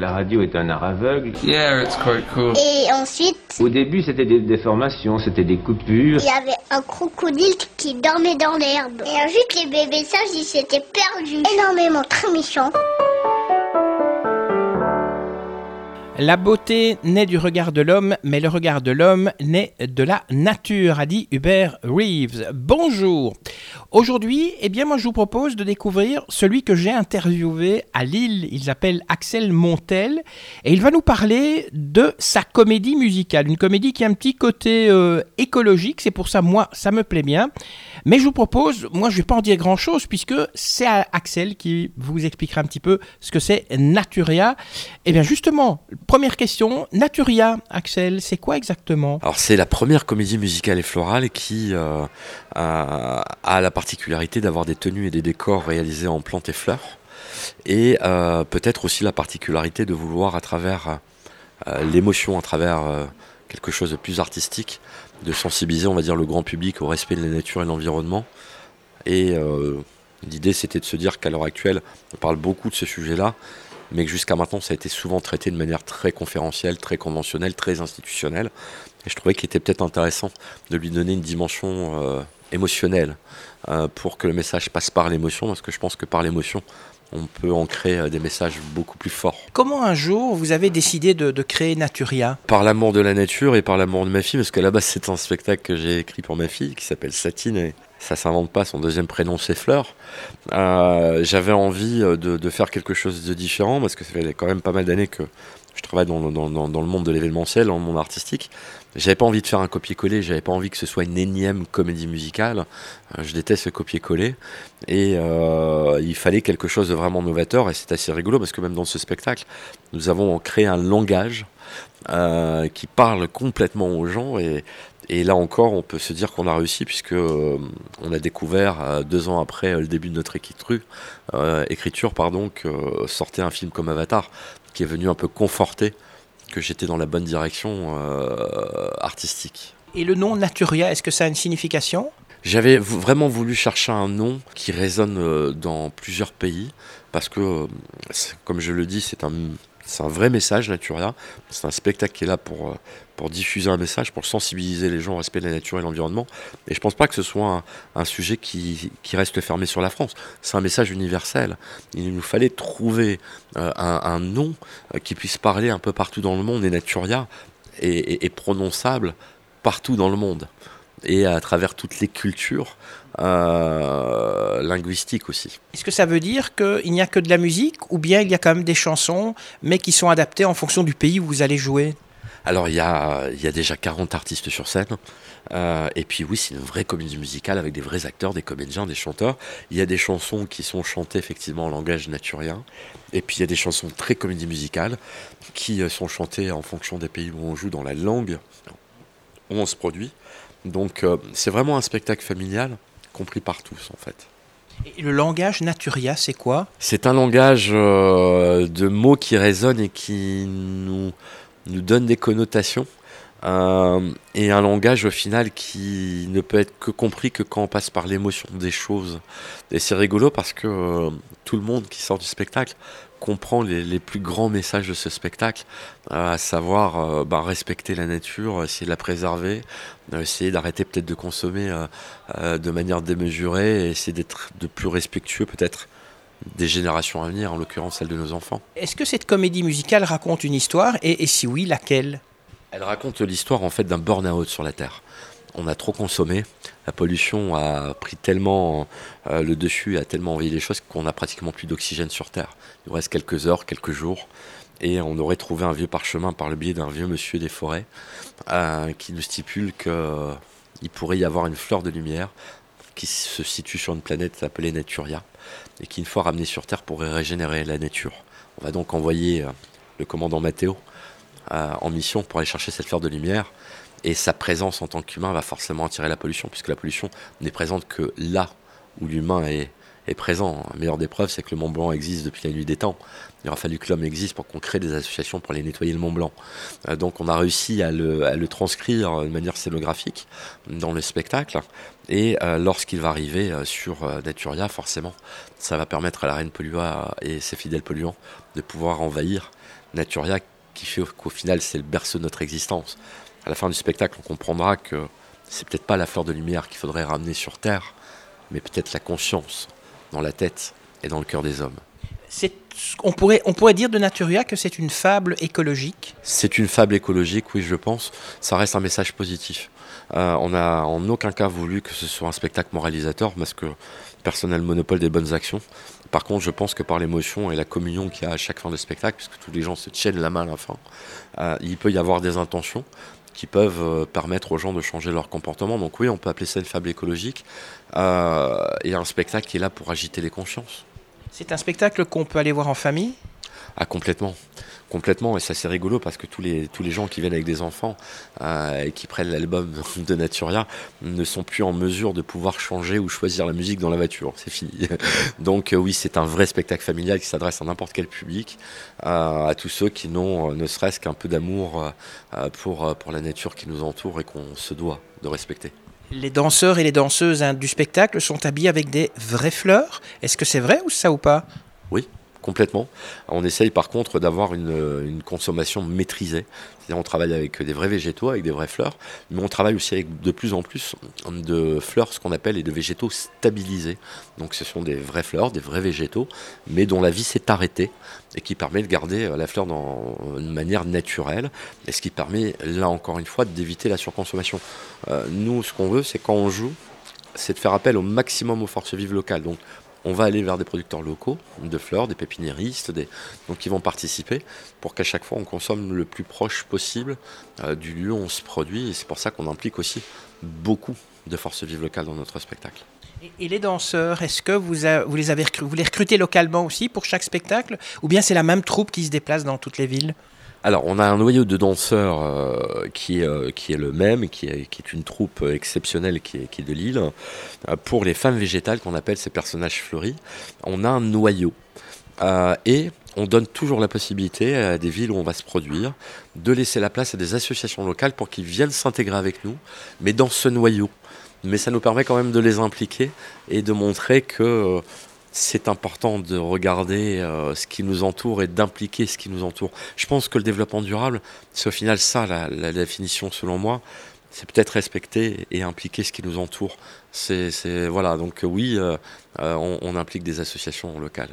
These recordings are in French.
La radio est un art aveugle. Yeah, it's quite cool. Et ensuite, Au début, c'était des déformations, c'était des coupures. il y avait un crocodile qui dormait dans l'herbe. Et ensuite, les bébés sages, ils s'étaient perdus. Énormément, très méchants. La beauté naît du regard de l'homme, mais le regard de l'homme naît de la nature, a dit Hubert Reeves. Bonjour. Aujourd'hui, eh bien, moi, je vous propose de découvrir celui que j'ai interviewé à Lille. Il s'appelle Axel Montel et il va nous parler de sa comédie musicale. Une comédie qui a un petit côté euh, écologique. C'est pour ça, moi, ça me plaît bien. Mais je vous propose, moi, je vais pas en dire grand chose puisque c'est Axel qui vous expliquera un petit peu ce que c'est Naturia. Eh bien, justement, première question, Naturia, Axel, c'est quoi exactement? Alors c'est la première comédie musicale et florale qui euh, a, a la particularité d'avoir des tenues et des décors réalisés en plantes et fleurs. Et euh, peut-être aussi la particularité de vouloir à travers euh, l'émotion, à travers euh, quelque chose de plus artistique, de sensibiliser, on va dire, le grand public au respect de la nature et de l'environnement. Et euh, l'idée c'était de se dire qu'à l'heure actuelle, on parle beaucoup de ce sujet-là, mais que jusqu'à maintenant ça a été souvent traité de manière très conférentielle, très conventionnelle, très institutionnelle. Et je trouvais qu'il était peut-être intéressant de lui donner une dimension émotionnelle euh, pour que le message passe par l'émotion, parce que je pense que par l'émotion, on peut ancrer euh, des messages beaucoup plus forts. Comment un jour vous avez décidé de, de créer Naturia? Par l'amour de la nature et par l'amour de ma fille, parce qu'à la base c'est un spectacle que j'ai écrit pour ma fille qui s'appelle Satine ça s'invente pas, son deuxième prénom c'est Fleur. Euh, J'avais envie euh, de, faire quelque chose de différent parce que ça fait quand même pas mal d'années que je travaille dans, le- monde de l'événementiel, dans le monde artistique. J'avais pas envie de faire un copier-coller, j'avais pas envie que ce soit une énième comédie musicale. Euh, je déteste le copier-coller. Et il fallait quelque chose de vraiment novateur et c'est assez rigolo parce que même dans ce spectacle, nous avons créé un langage qui parle complètement aux gens et, et là encore, on peut se dire qu'on a réussi puisque euh, on a découvert euh, deux ans après euh, le début de notre écriture, écriture pardon, que sortait un film comme Avatar, qui est venu un peu conforter que j'étais dans la bonne direction artistique. Et le nom Naturia, est-ce que ça a une signification? J'avais vraiment voulu chercher un nom qui résonne dans plusieurs pays parce que, comme je le dis, c'est un, c'est un vrai message Naturia. C'est un spectacle qui est là pour, euh, pour diffuser un message, pour sensibiliser les gens au respect de la nature et de l'environnement. Et je pense pas que ce soit un, sujet qui, qui reste fermé sur la France. C'est un message universel. Il nous fallait trouver euh, un, nom euh, qui puisse parler un peu partout dans le monde et Naturia est- est prononçable partout dans le monde et à travers toutes les cultures euh, linguistiques aussi. Est-ce que ça veut dire qu'il n'y a que de la musique ou bien il y a quand même des chansons mais qui sont adaptées en fonction du pays où vous allez jouer? Alors il y a, il y a déjà 40 artistes sur scène. Euh, et puis oui, c'est une vraie comédie musicale avec des vrais acteurs, des comédiens, des chanteurs. Il y a des chansons qui sont chantées effectivement en langage naturien. Et puis il y a des chansons très comédie musicale qui euh, sont chantées en fonction des pays où on joue dans la langue où on se produit. Donc euh, c'est vraiment un spectacle familial compris par tous en fait. Et le langage Naturia, c'est quoi? C'est un langage euh, de mots qui résonnent et qui nous, nous donne des connotations. Euh, et un langage au final qui ne peut être que compris que quand on passe par l'émotion des choses. Et c'est rigolo parce que euh, tout le monde qui sort du spectacle comprend les, plus grands messages de ce spectacle, euh, à savoir bah, respecter la nature, essayer de la préserver, essayer d'arrêter peut-être de consommer de manière démesurée, et essayer d'être de plus respectueux peut-être des générations à venir, en l'occurrence celle de nos enfants. Est-ce que cette comédie musicale raconte une histoire? Et si oui, laquelle? Elle raconte l'histoire en fait d'un burn-out sur la Terre. On a trop consommé, la pollution a pris tellement euh, le dessus, a tellement envahi les choses qu'on a pratiquement plus d'oxygène sur Terre. Il nous reste quelques heures, quelques jours, et on aurait trouvé un vieux parchemin par le biais d'un vieux monsieur des forêts euh, qui nous stipule qu'il pourrait y avoir une fleur de lumière qui se situe sur une planète appelée Naturia et qui, une fois ramenée sur Terre, pourrait régénérer la nature. On va donc envoyer euh, le commandant euh, en mission pour aller chercher cette fleur de lumière. Et sa présence en tant qu'humain va forcément attirer la pollution, puisque la pollution n'est présente que là où l'humain est, présent. La meilleure des preuves, c'est que le Mont Blanc existe depuis la nuit des temps. Il aura fallu que l'homme existe pour qu'on crée des associations pour aller nettoyer le Mont Blanc. Euh, donc on a réussi à le, transcrire de manière scénographique dans le spectacle. Et euh, lorsqu'il va arriver euh, sur euh, Naturia, forcément, ça va permettre à la reine Pollua et ses fidèles polluants de pouvoir envahir Naturia qui fait qu'au final c'est le berceau de notre existence. À la fin du spectacle, on comprendra que c'est peut-être pas la fleur de lumière qu'il faudrait ramener sur Terre, mais peut-être la conscience dans la tête et dans le cœur des hommes. On pourrait, dire de Naturia que c'est une fable écologique C'est une fable écologique, oui, je pense. Ça reste un message positif. Euh, on n'a en aucun cas voulu que ce soit un spectacle moralisateur parce que personne n'a le monopole des bonnes actions. Par contre, je pense que par l'émotion et la communion qu'il y a à chaque fin de spectacle, puisque tous les gens se tiennent la main à la fin, euh, il peut y avoir des intentions qui peuvent euh, permettre aux gens de changer leur comportement. Donc oui, on peut appeler ça une fable écologique et un spectacle qui est là pour agiter les consciences. C'est un spectacle qu'on peut aller voir en famille? Ah complètement. Complètement, et ça c'est rigolo parce que tous les, gens qui viennent avec des enfants euh, et qui prennent l'album de Naturia ne sont plus en mesure de pouvoir changer ou choisir la musique dans la voiture, c'est fini. Donc euh, oui, c'est un vrai spectacle familial qui s'adresse à n'importe quel public, euh, à tous ceux qui n'ont ne serait-ce qu'un peu d'amour pour la nature qui nous entoure et qu'on se doit de respecter. Les danseurs et les danseuses hein, du spectacle sont habillés avec des vraies fleurs. Est-ce que c'est vrai ou ça ou pas? Oui, complètement. On essaye par contre d'avoir une, consommation maîtrisée. C'est-à-dire on travaille avec des vrais végétaux, avec des vraies fleurs, mais on travaille aussi avec de plus en plus de fleurs, ce qu'on appelle et de végétaux stabilisés. Donc ce sont des vraies fleurs, des vrais végétaux, mais dont la vie s'est arrêtée et qui permet de garder la fleur dans manière naturelle et ce qui permet là encore une fois d'éviter la surconsommation. Euh, nous, ce qu'on veut, c'est quand on joue, c'est de faire appel au maximum aux forces vives locales. Donc on va aller vers des producteurs locaux de fleurs, des pépiniéristes, qui vont participer pour qu'à chaque fois on consomme le plus proche possible euh, du lieu où on se produit. C'est pour ça qu'on implique aussi beaucoup de forces vives locales dans notre spectacle. Et les danseurs, est-ce que vous, vous, les avez vous les recrutez localement aussi pour chaque spectacle? Ou bien c'est la même troupe qui se déplace dans toutes les villes? Alors, on a un noyau de danseurs euh, qui, est, euh, qui est le même, qui est, qui est une troupe exceptionnelle qui est, qui est de Lille. Euh, pour les femmes végétales, qu'on appelle ces personnages fleuris, on a un noyau. et on donne toujours la possibilité à des villes où on va se produire de laisser la place à des associations locales pour qu'ils viennent s'intégrer avec nous, mais dans ce noyau. Mais ça nous permet quand même de les impliquer et de montrer que c'est important de regarder euh, ce qui nous entoure et d'impliquer ce qui nous entoure. Je pense que le développement durable, c'est au final ça la, définition selon moi. C'est peut-être respecter et impliquer ce qui nous entoure. C'est voilà donc oui, euh, euh, on, implique des associations locales.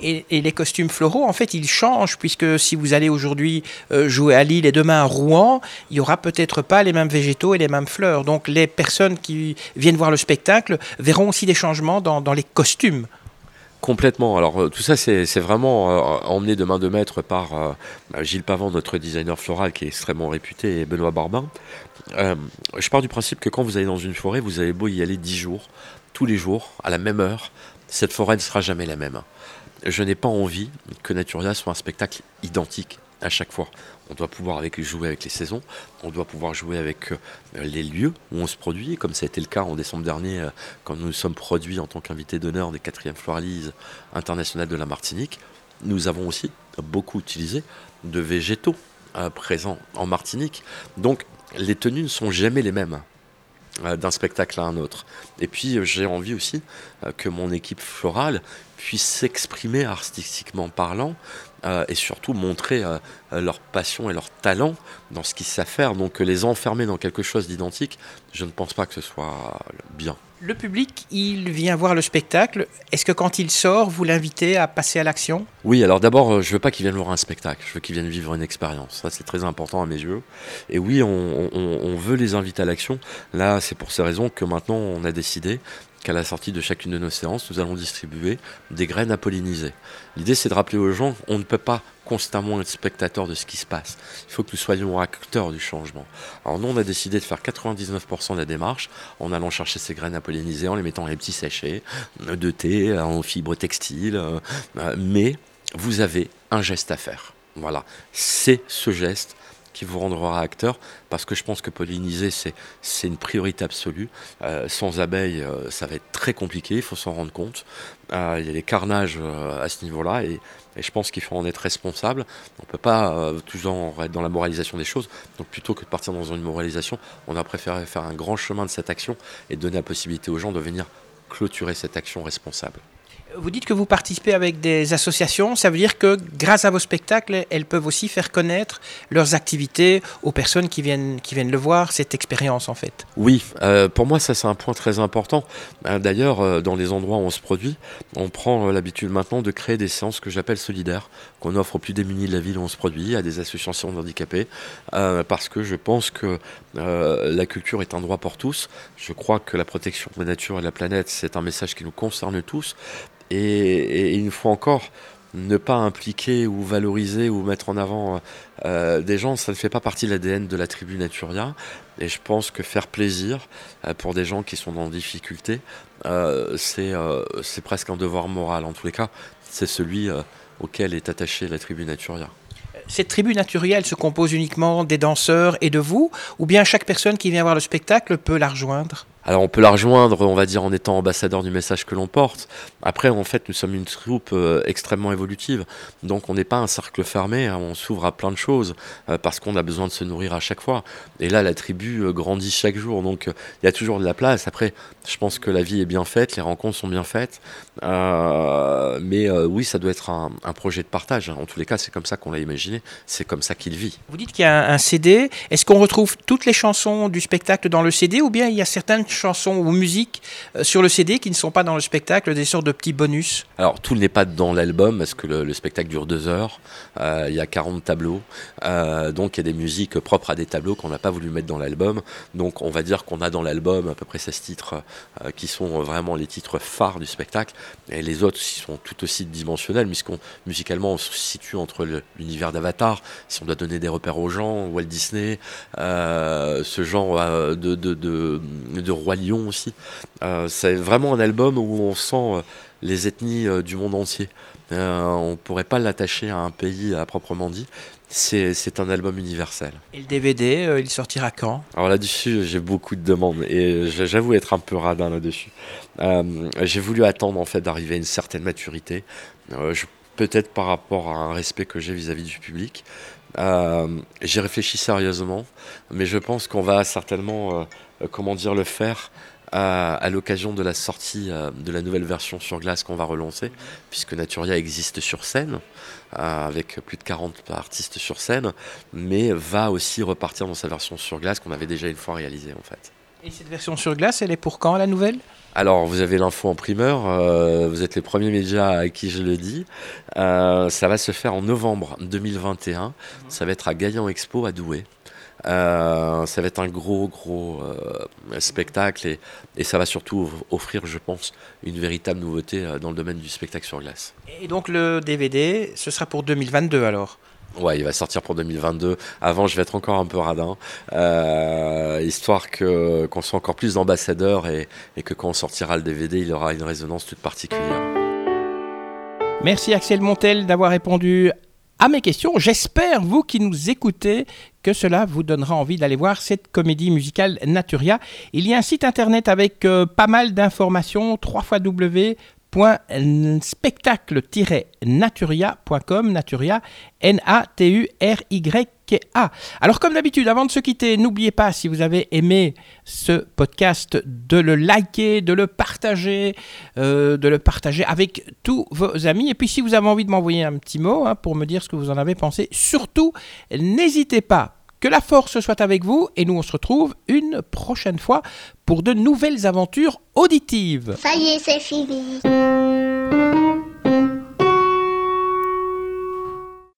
Et, les costumes floraux, en fait, ils changent, puisque si vous allez aujourd'hui jouer à Lille et demain à Rouen, il n'y aura peut-être pas les mêmes végétaux et les mêmes fleurs. Donc les personnes qui viennent voir le spectacle verront aussi des changements dans les costumes. Complètement. Alors euh, tout ça, c'est vraiment euh, emmené de main de maître par euh, bah, Gilles Pavant, notre designer floral qui est extrêmement réputé, et Benoît Barbin. je pars du principe que quand vous allez dans une forêt, vous avez beau y aller dix jours, tous les jours, à la même heure, cette forêt ne sera jamais la même. Je n'ai pas envie que Naturia soit un spectacle identique à chaque fois. On doit pouvoir jouer avec les saisons, on doit pouvoir jouer avec euh, les lieux où on se produit, comme ça a été le cas en décembre dernier euh, quand nous nous sommes produits en tant qu'invités d'honneur des 4e Floralises internationales de la Martinique. Nous avons aussi beaucoup utilisé de végétaux euh, présents en Martinique. Donc les tenues ne sont jamais les mêmes d'un spectacle à un autre. Et puis j'ai envie aussi que mon équipe florale puisse s'exprimer artistiquement parlant euh, et surtout montrer euh, leur passion et leur talent dans ce qu'ils savent faire. Donc les enfermer dans quelque chose d'identique, je ne pense pas que ce soit bien. Le public, il vient voir le spectacle. Est-ce que quand il sort, vous l'invitez à passer à l'action? Oui, alors d'abord, euh, je veux pas qu'ils viennent voir un spectacle, je veux qu'ils viennent vivre une expérience. Ça, c'est très important à mes yeux. Et oui, on, on veut les inviter à l'action. Là, c'est pour ces raisons que maintenant, on a décidé qu'à la sortie de chacune de nos séances, nous allons distribuer des graines à polliniser. L'idée, c'est de rappeler aux gens, on ne peut pas constamment être spectateur de ce qui se passe. Il faut que nous soyons acteurs du changement. Alors nous, on a décidé de faire 99% de la démarche en allant chercher ces graines à polliniser, en les mettant dans les petits sachets de thé, en fibres textiles. Euh, mais vous avez un geste à faire. Voilà, c'est ce geste qui vous rendra acteur, parce que je pense que polliniser, c'est une priorité absolue. Euh, sans abeilles, euh, ça va être très compliqué, il faut s'en rendre compte. Euh, il y a des carnages à ce niveau-là, et, je pense qu'il faut en être responsable. On ne peut pas toujours être dans la moralisation des choses. Donc plutôt que de partir dans une moralisation, on a préféré faire un grand chemin de cette action et donner la possibilité aux gens de venir clôturer cette action responsable. Vous dites que vous participez avec des associations, ça veut dire que grâce à vos spectacles, elles peuvent aussi faire connaître leurs activités aux personnes qui viennent, qui viennent le voir, cette expérience en fait. Oui, euh, pour moi ça c'est un point très important. Euh, d'ailleurs, euh, dans les endroits où on se produit, on prend l'habitude maintenant de créer des séances que j'appelle solidaires, qu'on offre aux plus démunis de la ville où on se produit, à des associations handicapées, parce que je pense que la culture est un droit pour tous. Je crois que la protection de la nature et de la planète, c'est un message qui nous concerne tous. Et, une fois encore, ne pas impliquer ou valoriser ou mettre en avant euh, des gens, ça ne fait pas partie de l'ADN de la tribu Naturia. Et je pense que faire plaisir euh, pour des gens qui sont en difficulté, euh, c'est presque un devoir moral. En tous les cas, c'est celui auquel est attachée la tribu Naturia cette tribu Naturia, elle se compose uniquement des danseurs et de vous? Ou bien chaque personne qui vient voir le spectacle peut la rejoindre? Alors on peut la rejoindre, on va dire, en étant ambassadeur du message que l'on porte. Après, en fait, nous sommes une troupe euh, extrêmement évolutive. Donc on n'est pas un cercle fermé, hein. on s'ouvre à plein de choses euh, parce qu'on a besoin de se nourrir à chaque fois. Et là, la tribu euh, grandit chaque jour, donc il y a toujours de la place. Après, je pense que la vie est bien faite, les rencontres sont bien faites. mais oui, ça doit être un, projet de partage. Hein. En tous les cas, c'est comme ça qu'on l'a imaginé, c'est comme ça qu'il vit. Vous dites qu'il y a un CD. Est-ce qu'on retrouve toutes les chansons du spectacle dans le CD ou bien il y a certaines chansons ou musiques euh, sur le CD qui ne sont pas dans le spectacle, des sortes de petits bonus Alors tout n'est pas dans l'album parce que le, spectacle dure deux heures, euh, il y a 40 tableaux, euh, donc il y a des musiques propres à des tableaux qu'on n'a pas voulu mettre dans l'album. Donc on va dire qu'on a dans l'album à peu près 16 titres qui sont vraiment les titres phares du spectacle. Et les autres sont tout aussi dimensionnels puisqu'on musicalement on se situe entre l'univers d'Avatar, si on doit donner des repères aux gens, Walt Disney, ce genre de, de, de, de Roi Lion aussi. Euh, c'est vraiment un album où on sent euh, les ethnies euh, du monde entier. on ne pourrait pas l'attacher à un pays à proprement dit. C'est un album universel. Et le DVD, il sortira quand? Alors là-dessus, j'ai beaucoup de demandes et j'avoue être un peu radin là-dessus. j'ai voulu attendre en fait d'arriver à une certaine maturité, peut-être par rapport à un respect que j'ai vis-à-vis du public. j'ai réfléchi sérieusement, mais je pense qu'on va certainement euh, comment dire, le faire à, l'occasion de la sortie euh, de la nouvelle version sur glace qu'on va relancer, puisque Naturia existe sur scène, euh, avec plus de 40 artistes sur scène, mais va aussi repartir dans sa version sur glace qu'on avait déjà une fois réalisée en fait. Et cette version sur glace, elle est pour quand la nouvelle? Alors, vous avez l'info en primeur, vous êtes les premiers médias à qui je le dis. ça va se faire en novembre 2021. Ça va être à Gaillan Expo à Douai. Euh, ça va être un gros, gros euh, spectacle et, et, ça va surtout offrir, je pense, une véritable nouveauté euh, dans le domaine du spectacle sur glace. Et donc le DVD, ce sera pour 2022 alors? Ouais, il va sortir pour 2022. Avant, je vais être encore un peu radin, histoire que qu'on soit encore plus d'ambassadeurs et, et que quand on sortira le DVD, il aura une résonance toute particulière. Merci Axel Montel d'avoir répondu à mes questions. J'espère, vous qui nous écoutez, que cela vous donnera envie d'aller voir cette comédie musicale Naturia. Il y a un site internet avec euh, pas mal d'informations, 3 W spectacle-naturia.com, Naturia, N-A-T-U-R-Y-A. Alors comme d'habitude, avant de se quitter, n'oubliez pas, si vous avez aimé ce podcast, de le liker, de le partager, euh, de le partager avec tous vos amis. Et puis si vous avez envie de m'envoyer un petit mot hein, pour me dire ce que vous en avez pensé, surtout, n'hésitez pas. Que la force soit avec vous et nous on se retrouve une prochaine fois pour de nouvelles aventures auditives. Ça y est, c'est fini.